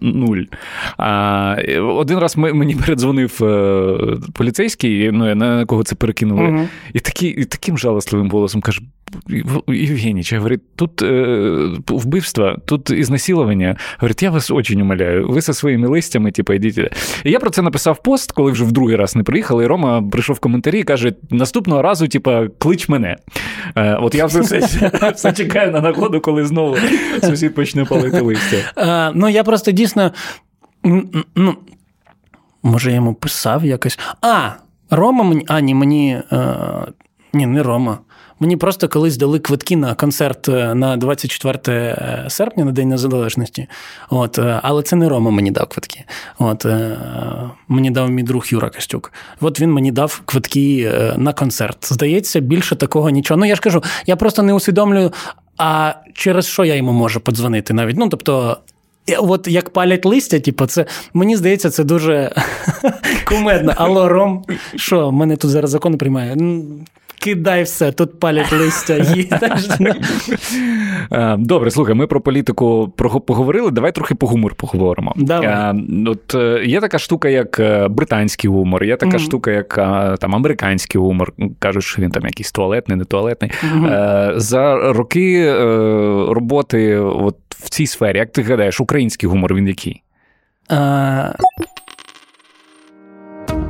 Speaker 9: Нуль. А, один раз мені передзвонив поліцейський, ну, я на кого це перекинули,
Speaker 2: Мгм.
Speaker 9: і, такий, і таким жалосливим голосом каже: Євгенійович, говорить, тут е, вбивство, тут ізнасилування. Говорить, я вас очень умоляю, ви зі своїми листями, типу, йдіть. І я про це написав пост, коли вже в другий раз не приїхали. І Рома прийшов в коментарі і каже: наступного разу, типа, клич мене. Е, от я все, все, все чекаю на нагоду, коли знову сусід почне палити листя.
Speaker 2: Е, ну, я просто дійсно. Ну, може, я йому писав якось. А, Рома мені. А, ні, мені. Е, ні, не Рома. Мені просто колись дали квитки на концерт е, на 24 серпня, на День Незалежності. От, е, але це не Рома мені дав квитки. От, е, мені дав мій друг Юра Костюк. От він мені дав квитки е, на концерт. Здається, більше такого нічого. Ну, я ж кажу, я просто не усвідомлюю, а через що я йому можу подзвонити навіть. Ну, тобто. От як палять листя, типу, це мені здається, це дуже кумедно. Алло, Ром, що, мене тут зараз закони приймає? Кидай все, тут палять листя. їдеш.
Speaker 9: Е, Добре, слухай, ми про політику поговорили. Давай трохи по гумор поговоримо.
Speaker 2: Давай.
Speaker 9: Е, От е, є така штука, як британський гумор, є така штука, як там американський гумор. Кажуть, що він там якийсь туалетний, не туалетний. За роки роботи от в цій сфері, як ти гадаєш, український гумор він який?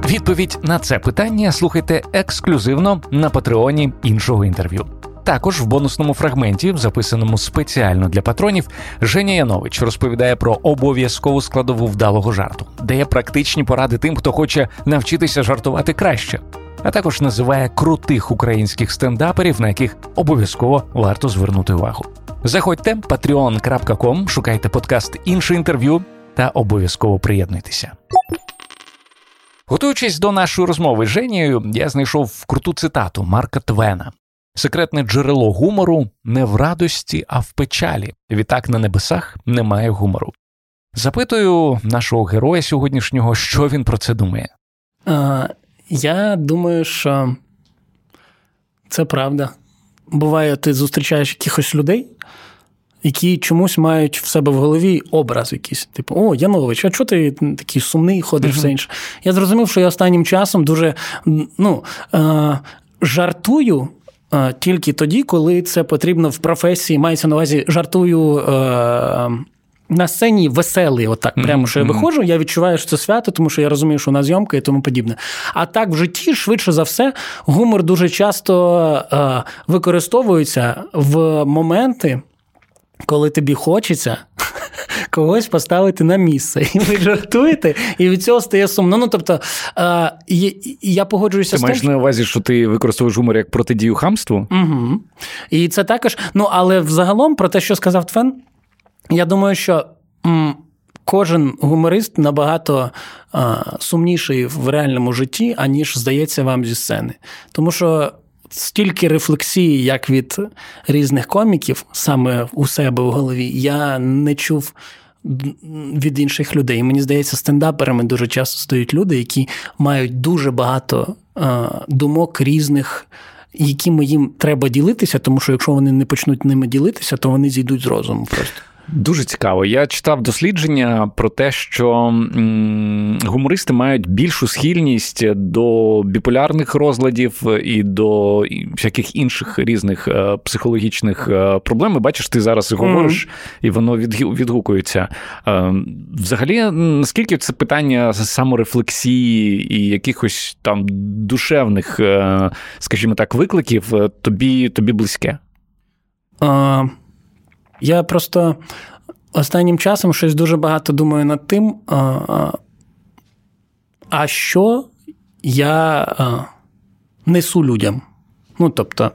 Speaker 9: Відповідь на це питання слухайте ексклюзивно на патреоні іншого інтерв'ю. Також в бонусному фрагменті, записаному спеціально для патронів, Женя Янович розповідає про обов'язкову складову вдалого жарту, дає практичні поради тим, хто хоче навчитися жартувати краще, а також називає крутих українських стендаперів, на яких обов'язково варто звернути увагу. Заходьте patreon.com, шукайте подкаст інше інтерв'ю та обов'язково приєднуйтеся. Готуючись до нашої розмови з Женією, я знайшов круту цитату Марка Твена. Секретне джерело гумору не в радості, а в печалі. Відтак на небесах немає гумору. Запитую нашого героя сьогоднішнього, що він про це думає.
Speaker 2: а, я думаю, що це правда. Буває, ти зустрічаєш якихось людей, які чомусь мають в себе в голові образ якийсь. Типу, о, Янович, а чого ти такий сумний ходиш все інше? Я зрозумів, що я останнім часом дуже ну, е, жартую. е, Тільки тоді, коли це потрібно в професії, мається на увазі, жартую е, на сцені веселий, отак. Прямо що я виходжу, я відчуваю, що це свято, тому що я розумію, що у нас зйомка і тому подібне. А так в житті, швидше за все, гумор дуже часто е, використовується в моменти. Коли тобі хочеться когось поставити на місце. І ви жартуєте, і від цього стає сумно. Ну, тобто, е, я погоджуюся
Speaker 9: ти
Speaker 2: з
Speaker 9: тим. Ти маєш на увазі, що ти використовуєш гумор як протидію хамству?
Speaker 2: Угу. І це також. Ну, але взагалом, про те, що сказав Твен, я думаю, що. М- Кожен гуморист набагато а, сумніший в реальному житті, аніж здається вам зі сцени. Тому що стільки рефлексії, як від різних коміків, саме у себе в голові, я не чув від інших людей. Мені здається, стендаперами дуже часто стають люди, які мають дуже багато думок різних. Якими їм треба ділитися, тому що якщо вони не почнуть ними ділитися, то вони зійдуть з розуму просто.
Speaker 9: Дуже цікаво. Я читав дослідження про те, що м, гумористи мають більшу схильність до біполярних розладів і до всяких інших різних е, психологічних е, проблем. І Бачиш, ти зараз говориш, mm. і воно відгукується. Е, взагалі, наскільки це питання саморефлексії і якихось там душевних, скажімо так, викликів тобі, тобі близьке?
Speaker 2: Uh... Я просто останнім часом щось дуже багато думаю над тим, а що я несу людям. Ну, тобто,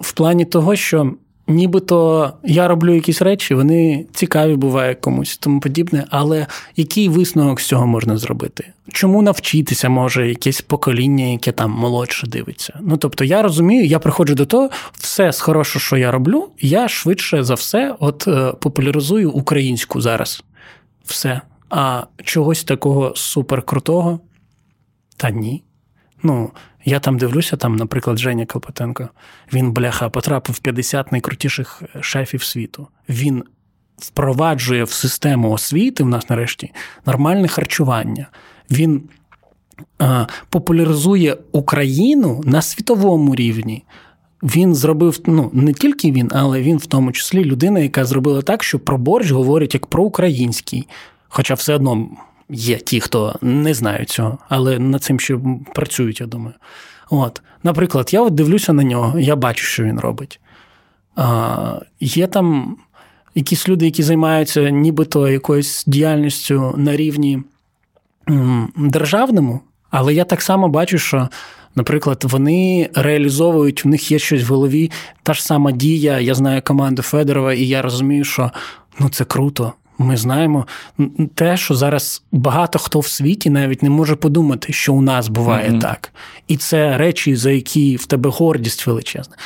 Speaker 2: в плані того, що нібито я роблю якісь речі, вони цікаві бувають комусь тому подібне, але який висновок з цього можна зробити? Чому навчитися може якесь покоління, яке там молодше дивиться? Ну тобто, я розумію, я приходжу до того, все з хорошого, що я роблю, я швидше за все от е, популяризую українську зараз. Все. А чогось такого суперкрутого? Та ні. Ну, я там дивлюся, там, наприклад, Женя Клопотенко. Він, бляха, потрапив в 50 найкрутіших е, шефів світу. Він впроваджує в систему освіти в нас нарешті нормальне харчування. Він а, популяризує Україну на світовому рівні. Він зробив, ну не тільки він, але він в тому числі людина, яка зробила так, що про борщ говорять як про український. Хоча все одно є ті, хто не знають цього, але над цим ще працюють, я думаю. От. Наприклад, я от дивлюся на нього, я бачу, що він робить. А, Є там якісь люди, які займаються нібито якоюсь діяльністю на рівні державному, але я так само бачу, що. Наприклад, вони реалізовують, в них є щось в голові, та ж сама дія. Я знаю команду Федорова, і я розумію, що ну це круто. Ми знаємо те, що зараз багато хто в світі навіть не може подумати, що у нас буває mm-hmm. так. І це речі, за які в тебе гордість величезна.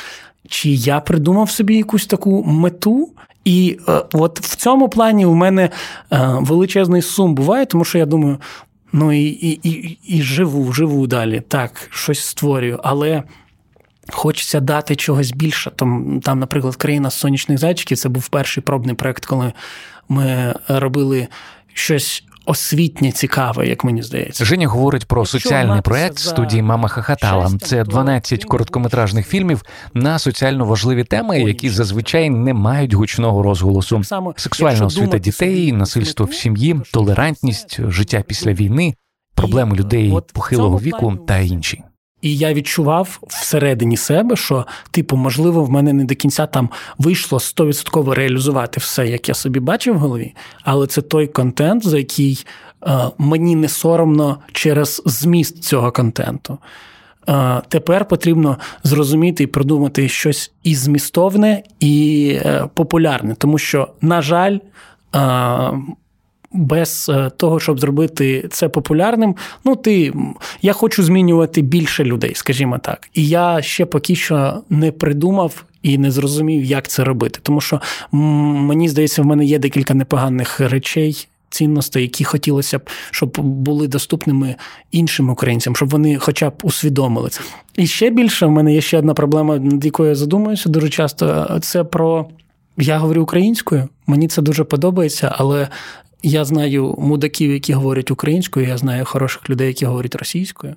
Speaker 2: Чи я придумав собі якусь таку мету? І е, от в цьому плані у мене е, величезний сум буває, тому що я думаю, ну і і, і, і живу, живу далі. Так, щось створюю, але. Хочеться дати чогось більше. Там, там, наприклад, країна сонячних зайчиків це був перший пробний проект, коли ми робили щось. Освітнє цікаве, як мені здається,
Speaker 9: Женя говорить про соціальний проект студії Мама Хахатала. Це 12 короткометражних фільмів на соціально важливі теми, які зазвичай не мають гучного розголосу. Сексуальна освіта дітей, насильство в сім'ї, толерантність, життя після війни, проблеми людей похилого віку та інші.
Speaker 2: І я відчував всередині себе, що, типу, можливо, в мене не до кінця там вийшло 100% реалізувати все, як я собі бачив в голові, але це той контент, за який е, мені не соромно через зміст цього контенту. Е, тепер потрібно зрозуміти і продумати щось і змістовне, і е, популярне, тому що, на жаль, е, без е, того, щоб зробити це популярним, ну ти я хочу змінювати більше людей, скажімо так. І я ще поки що не придумав і не зрозумів, як це робити. Тому що мені здається, в мене є декілька непоганих речей. Цінностей, які хотілося б, щоб були доступними іншим українцям, щоб вони хоча б усвідомили це. І ще більше в мене є ще одна проблема, над якою я задумуюся дуже часто. Це про я говорю українською. Мені це дуже подобається, але я знаю мудаків, які говорять українською, я знаю хороших людей, які говорять російською.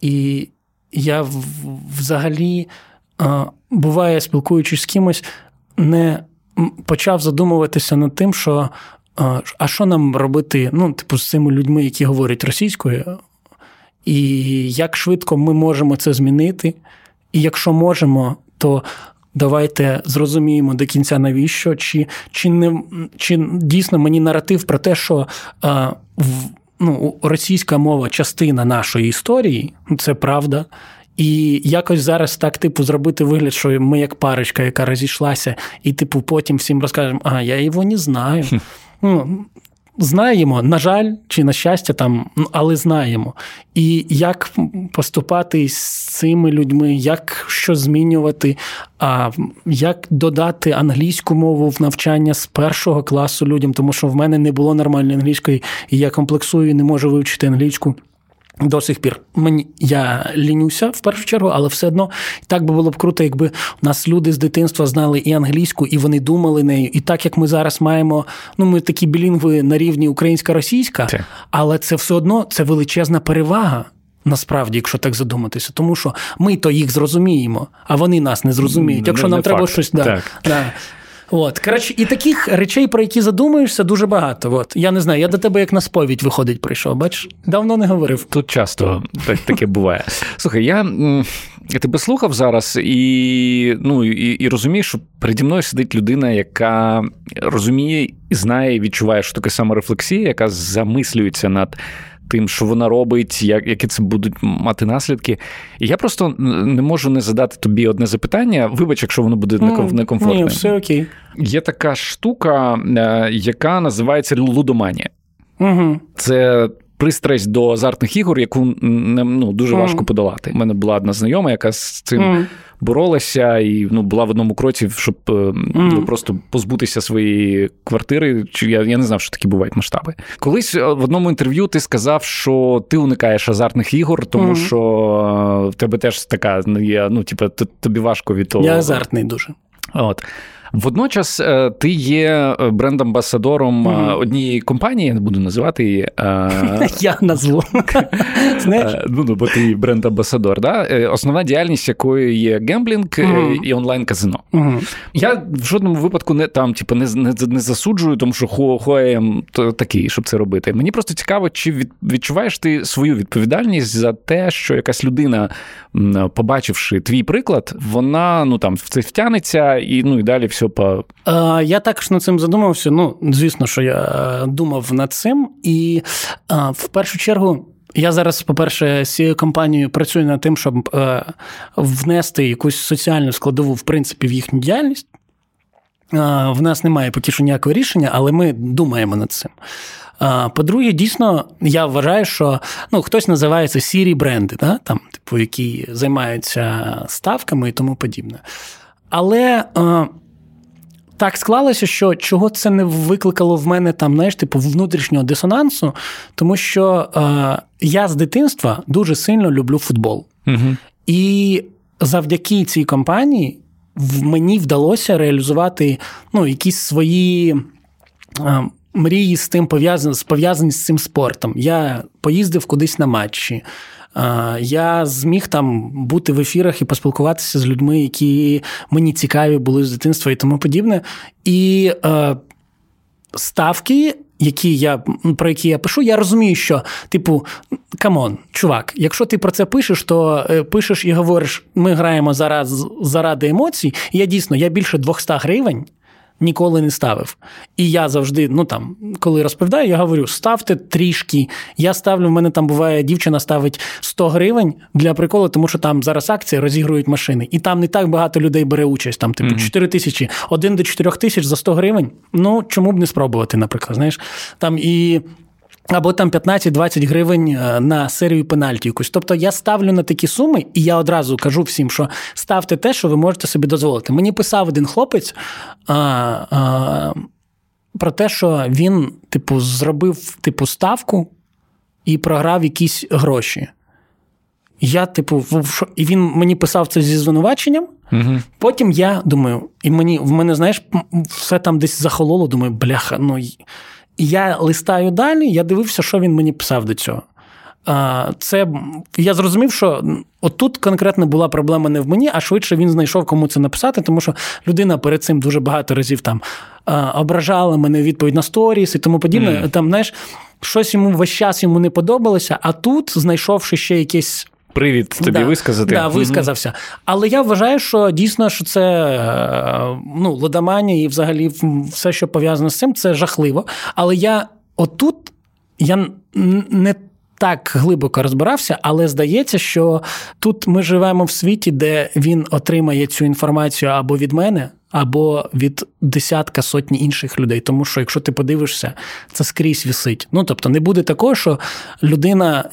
Speaker 2: І я взагалі, буває, спілкуючись з кимось, не почав задумуватися над тим, що а що нам робити ну, типу, з цими людьми, які говорять російською, і як швидко ми можемо це змінити. І якщо можемо, то Давайте зрозуміємо до кінця, навіщо, чи чи, не чи дійсно мені наратив про те, що е, в, ну, російська мова частина нашої історії, це правда. І якось зараз так, типу, зробити вигляд, що ми як парочка, яка розійшлася, і, типу, потім всім розкажемо, а я його не знаю. Ну, Знаємо, на жаль, чи на щастя, там, ну, але знаємо. І як поступати з цими людьми, як що змінювати, а як додати англійську мову в навчання з першого класу людям, тому що в мене не було нормальної англійської, і я комплексую і не можу вивчити англійську. До сих пір мені я лінюся в першу чергу, але все одно так би було б круто, якби у нас люди з дитинства знали і англійську, і вони думали нею. І так як ми зараз маємо, ну ми такі білінгви на рівні українська-російська, але це все одно це величезна перевага. Насправді, якщо так задуматися, тому що ми то їх зрозуміємо, а вони нас не зрозуміють. Якщо
Speaker 9: не,
Speaker 2: нам
Speaker 9: не
Speaker 2: треба
Speaker 9: факт.
Speaker 2: щось да,
Speaker 9: Так.
Speaker 2: да. От, коротше, і таких речей, про які задумуєшся, дуже багато. От. Я не знаю, я до тебе як на сповідь виходить прийшов. Бачиш, давно не говорив.
Speaker 9: Тут часто так, таке буває. Слухай, я, я тебе слухав зараз і, ну, і, і розумію, що переді мною сидить людина, яка розуміє знає, і відчуває, що таке саморефлексія, яка замислюється над. Тим, що вона робить, як, які це будуть мати наслідки. І я просто не можу не задати тобі одне запитання. Вибач, якщо воно буде неком- некомфортним.
Speaker 2: Ні, все окей.
Speaker 9: Є така штука, е, яка називається лудоманія.
Speaker 2: Угу.
Speaker 9: Це пристрасть до азартних ігор, яку ну, дуже
Speaker 2: Мгм.
Speaker 9: важко подолати. У мене була одна знайома, яка з цим
Speaker 2: Мгм.
Speaker 9: Боролася і ну, була в одному кроці, щоб е, ну, просто позбутися своєї квартири. Чи я, я не знав, що такі бувають масштаби. Колись е, в одному інтерв'ю ти сказав, що ти уникаєш азартних ігор, тому
Speaker 2: Мгм.
Speaker 9: що е, в тебе теж така ну, є, ну, типу, тобі важко від того.
Speaker 2: Я азартний дуже.
Speaker 9: От. Водночас е, ти є бренд-амбасадором е,
Speaker 2: Мгм.
Speaker 9: однієї компанії, я не буду називати її.
Speaker 2: Я назву. Знаєш?
Speaker 9: Ну, ну, бо ти бренд-амбасадор, да? Основна діяльність якої є гемблінг і онлайн-казино. Я в жодному випадку не там, типу, не, не, не засуджую, тому що who am I такий, щоб це робити. Мені просто цікаво, чи від, відчуваєш ти свою відповідальність за те, що якась людина, побачивши твій приклад, вона ну там в це втягнеться і ну і далі все по
Speaker 2: Е, Я також над цим задумався. Ну, звісно, що я е, думав над цим. І е, в першу чергу. Я зараз, по-перше, з цією компанією працюю над тим, щоб е, внести якусь соціальну складову, в принципі, в їхню діяльність. Е, в нас немає поки що ніякого рішення, але ми думаємо над цим. По-друге, дійсно, я вважаю, що ну, хтось називає це сірі бренди, да? там, типу, які займаються ставками і тому подібне. Але. Так склалося, що чого це не викликало в мене там, знаєш, типу, внутрішнього дисонансу, тому що е, я з дитинства дуже сильно люблю футбол.
Speaker 9: Угу.
Speaker 2: І завдяки цій компанії в мені вдалося реалізувати ну, якісь свої. е, Мрії з тим пов'язані, пов'язані з цим спортом. Я поїздив кудись на матчі. Е, Я зміг там бути в ефірах і поспілкуватися з людьми, які мені цікаві були з дитинства і тому подібне. І е, ставки, які я, про які я пишу, я розумію, що, типу, come on, чувак, якщо ти про це пишеш, то е, пишеш і говориш, ми граємо зараз заради емоцій. І я дійсно я більше 200 гривень. Ніколи не ставив. І я завжди, ну там, коли розповідаю, я говорю: ставте трішки. Я ставлю, в мене там буває, дівчина ставить 100 гривень для приколу, тому що там зараз акції розігрують машини. І там не так багато людей бере участь. Там, типу, 4 тисячі, 1 до 4 тисяч за 100 гривень. Ну, чому б не спробувати, наприклад, знаєш? Там і. Або там 15-20 гривень е, на серію пенальті якусь. Тобто я ставлю на такі суми, і я одразу кажу всім, що ставте те, що ви можете собі дозволити. Мені писав один хлопець а, а, про те, що він, типу, зробив типу, ставку і програв якісь гроші. Я, типу, в і він мені писав це зі звинуваченням.
Speaker 9: Угу.
Speaker 2: Потім я думаю, і мені в мене, знаєш, все там десь захололо, думаю, бляха, ну. Я листаю далі, я дивився, що він мені писав до цього. Це я зрозумів, що отут конкретно була проблема не в мені, а швидше він знайшов кому це написати, тому що людина перед цим дуже багато разів там ображала мене відповідь на сторіс і тому подібне. Там, знаєш, щось йому весь час йому не подобалося, а тут, знайшовши ще якесь
Speaker 9: Привід тобі
Speaker 2: Да,
Speaker 9: висказати.
Speaker 2: Да, висказався. Але я вважаю, що дійсно що це е, ну, лудоманія і взагалі все, що пов'язано з цим, це жахливо. Але я отут я не так глибоко розбирався, але здається, що тут ми живемо в світі, де він отримає цю інформацію або від мене. Або від десятка сотні інших людей, тому що якщо ти подивишся, це скрізь вісить. Ну тобто не буде такого, що людина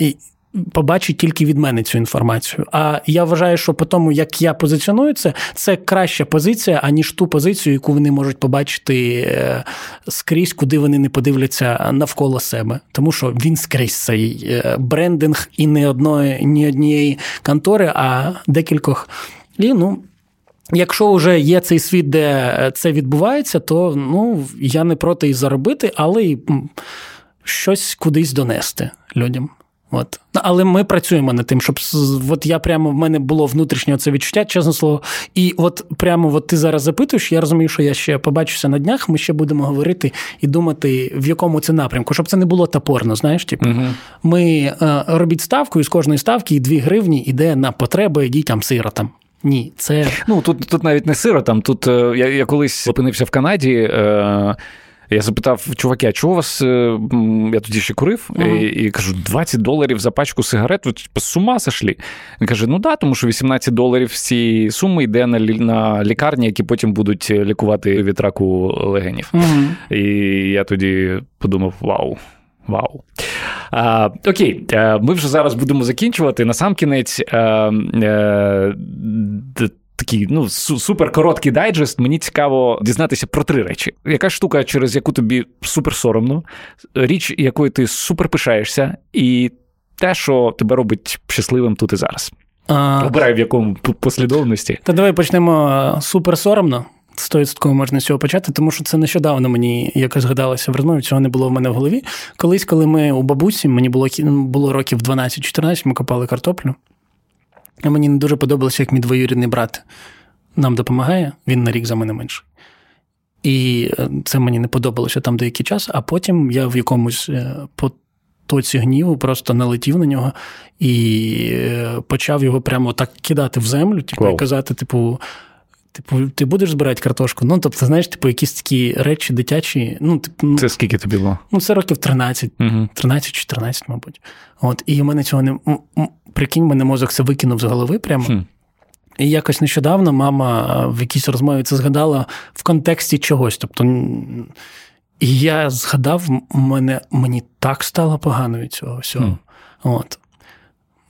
Speaker 2: побачить тільки від мене цю інформацію. А я вважаю, що по тому, як я позиціоную це, це краща позиція, аніж ту позицію, яку вони можуть побачити е, скрізь, куди вони не подивляться навколо себе. Тому що він скрізь цей е, брендинг і не одної, ні однієї контори, а декількох. І ну. Якщо вже є цей світ, де це відбувається, то ну я не проти і заробити, але й щось кудись донести людям. От. Ну, Але ми працюємо над тим, щоб от я прямо в мене було внутрішнє це відчуття, чесне слово. І от прямо от ти зараз запитуєш, я розумію, що я ще побачуся на днях, ми ще будемо говорити і думати, в якому це напрямку, щоб це не було топорно. Знаєш, типу, ми е, робіть ставку, і з кожної ставки і 2 гривні йде на потреби дітям сиротам. Ні, це
Speaker 9: Ну, тут, тут навіть не сиротам. Тут е, я, я колись опинився в Канаді. Е, я запитав, чуваки, а чого у вас? е, Я тоді ще курив,
Speaker 2: Ага.
Speaker 9: і, і кажу, 20 доларів за пачку сигарет, ви типу, з ума сошли? Він каже: ну да, тому що 18 доларів з цієї суми йде на, на лікарні, які потім будуть лікувати від раку легенів.
Speaker 2: Мгм.
Speaker 9: І я тоді подумав: вау. Вау. А, окей, е, ми вже зараз будемо закінчувати. Насамкінець, е, е, д- такий ну, су- супер короткий дайджест. Мені цікаво дізнатися про три речі. Яка штука, через яку тобі супер соромно, річ, якою ти супер пишаєшся, і те, що тебе робить щасливим тут і зараз.
Speaker 2: А,
Speaker 9: Обирай в якому послідовності.
Speaker 2: Та давай почнемо супер соромно. Стовідсотково можна з цього почати, тому що це нещодавно мені якось згадалося в розмові, цього не було в мене в голові. Колись, коли ми у бабусі, мені було, було років 12-14, ми копали картоплю. Мені не дуже подобалося, як мій двоюрідний брат нам допомагає, він на рік за мене менший. І е, це мені не подобалося там деякий час, а потім я в якомусь е, потоці гніву просто налетів на нього і е, почав його прямо так кидати в землю, типу,
Speaker 9: wow.
Speaker 2: і казати, типу. Типу, ти будеш збирати картошку? Ну, тобто, знаєш, типу, якісь такі речі дитячі. Ну, типу, ну,
Speaker 9: Це скільки тобі було?
Speaker 2: ну, це років 13,
Speaker 9: Угу.
Speaker 2: 13-14, мабуть. От, і у мене цього не. Прикинь, мене мозок це викинув з голови прямо.
Speaker 9: Хм.
Speaker 2: І якось нещодавно мама в якійсь розмові це згадала в контексті чогось. Тобто, і я згадав, мене, мені так стало погано від цього всього. От.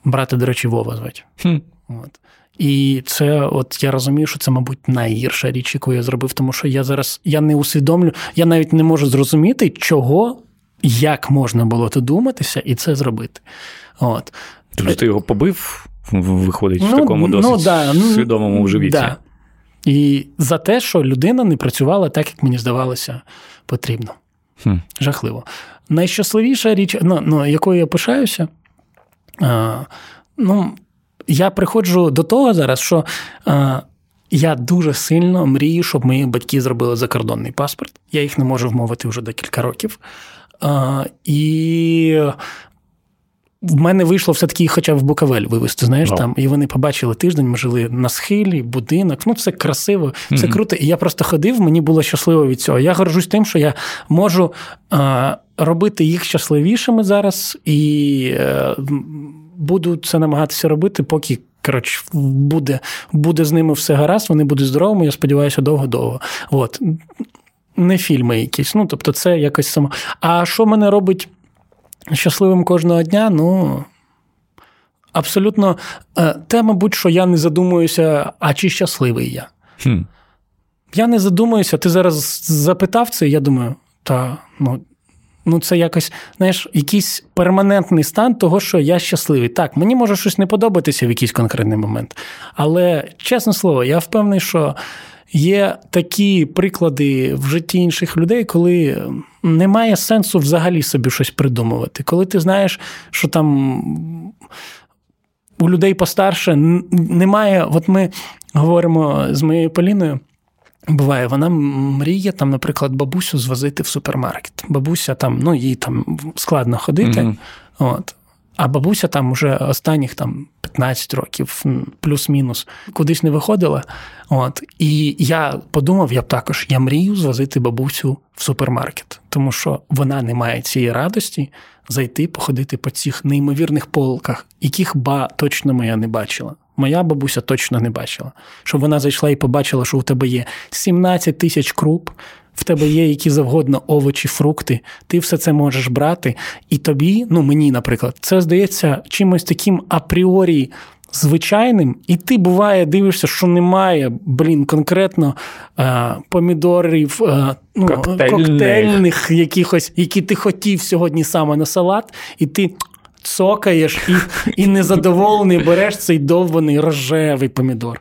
Speaker 2: Брата, до речі, Вова звать.
Speaker 9: Хм.
Speaker 2: От. І це, от я розумію, що це, мабуть, найгірша річ, яку я зробив, тому що я зараз я не усвідомлю, я навіть не можу зрозуміти, чого, як можна було додуматися і це зробити. От.
Speaker 9: Тобто ти його побив, в- виходить, в
Speaker 2: Ну,
Speaker 9: такому
Speaker 2: ну, да, ну,
Speaker 9: свідомому вже віці.
Speaker 2: Да. І за те, що людина не працювала так, як мені здавалося, потрібно.
Speaker 9: Хм.
Speaker 2: Жахливо. Найщасливіша річ, ну, ну, якою я пишаюся, а, ну, я приходжу до того зараз, що а, я дуже сильно мрію, щоб мої батьки зробили закордонний паспорт. Я їх не можу вмовити вже декілька років. А, і в мене вийшло все-таки хоча б в Буковель вивезти, знаєш,
Speaker 9: Вау.
Speaker 2: там. І вони побачили тиждень, ми жили на схилі, будинок. Ну, все красиво, все
Speaker 9: Мгм.
Speaker 2: круто. І я просто ходив, мені було щасливо від цього. Я горжусь тим, що я можу а, робити їх щасливішими зараз, і е, буду це намагатися робити, поки. Коротше, буде, буде з ними все гаразд, вони будуть здоровими, я сподіваюся, довго-довго. От. Не фільми якісь. Ну, тобто, це якось само. А що мене робить щасливим кожного дня? Ну. Абсолютно е, те, мабуть, що я не задумуюся, а чи щасливий я.
Speaker 9: Хм.
Speaker 2: Я не задумуюся, ти зараз запитав це, і я думаю, та ну. Ну, це якось, знаєш, якийсь перманентний стан того, що я щасливий. Так, мені може щось не подобатися в якийсь конкретний момент. Але, чесне слово, я впевнений, що є такі приклади в житті інших людей, коли немає сенсу взагалі собі щось придумувати. Коли ти знаєш, що там у людей постарше немає. От ми говоримо з моєю Поліною. Буває, вона мріє там, наприклад, бабусю звозити в супермаркет. Бабуся там, ну їй там складно ходити.
Speaker 9: Мгм.
Speaker 2: От. А бабуся там уже останніх там 15 років, плюс-мінус, кудись не виходила. От. І я подумав, я б також я мрію звозити бабусю в супермаркет, тому що вона не має цієї радості зайти, походити по цих неймовірних полках, яких ба точно моя не бачила. Моя бабуся точно не бачила. Щоб вона зайшла і побачила, що у тебе є 17 тисяч круп, в тебе є які завгодно овочі, фрукти, ти все це можеш брати. І тобі, ну мені, наприклад, це здається чимось таким апріорі звичайним, і ти буває дивишся, що немає, блін, конкретно е, помідорів, е, ну,
Speaker 1: коктейльних.
Speaker 2: коктейльних якихось, які ти хотів сьогодні саме на салат, і ти. Цокаєш і і незадоволений береш цей довбаний рожевий помідор.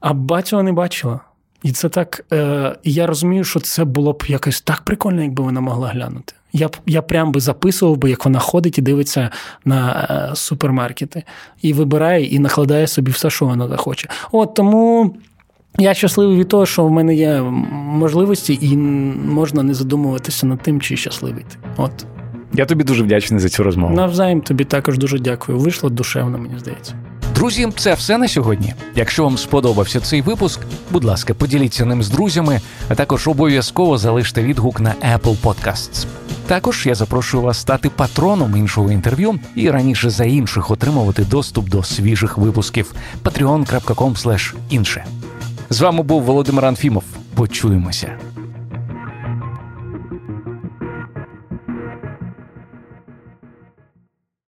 Speaker 2: А батько не бачила. І це так. Е, Я розумію, що це було б якось так прикольно, якби вона могла глянути. Я я прям би записував би, як вона ходить і дивиться на е, супермаркети, і вибирає, і накладає собі все, що вона захоче. От тому. Я щасливий від того, що в мене є можливості, і можна не задумуватися над тим, чи щасливий ти. От.
Speaker 1: Я тобі дуже вдячний за цю розмову.
Speaker 2: Навзаєм тобі також дуже дякую. Вийшло душевно, мені здається.
Speaker 1: Друзі, це все на сьогодні. Якщо вам сподобався цей випуск, будь ласка, поділіться ним з друзями, а також обов'язково залиште відгук на Apple Podcasts. Також я запрошую вас стати патроном іншого інтерв'ю і раніше за інших отримувати доступ до свіжих випусків patreon.com інше. З вами був Володимир Анфімов. Почуємося.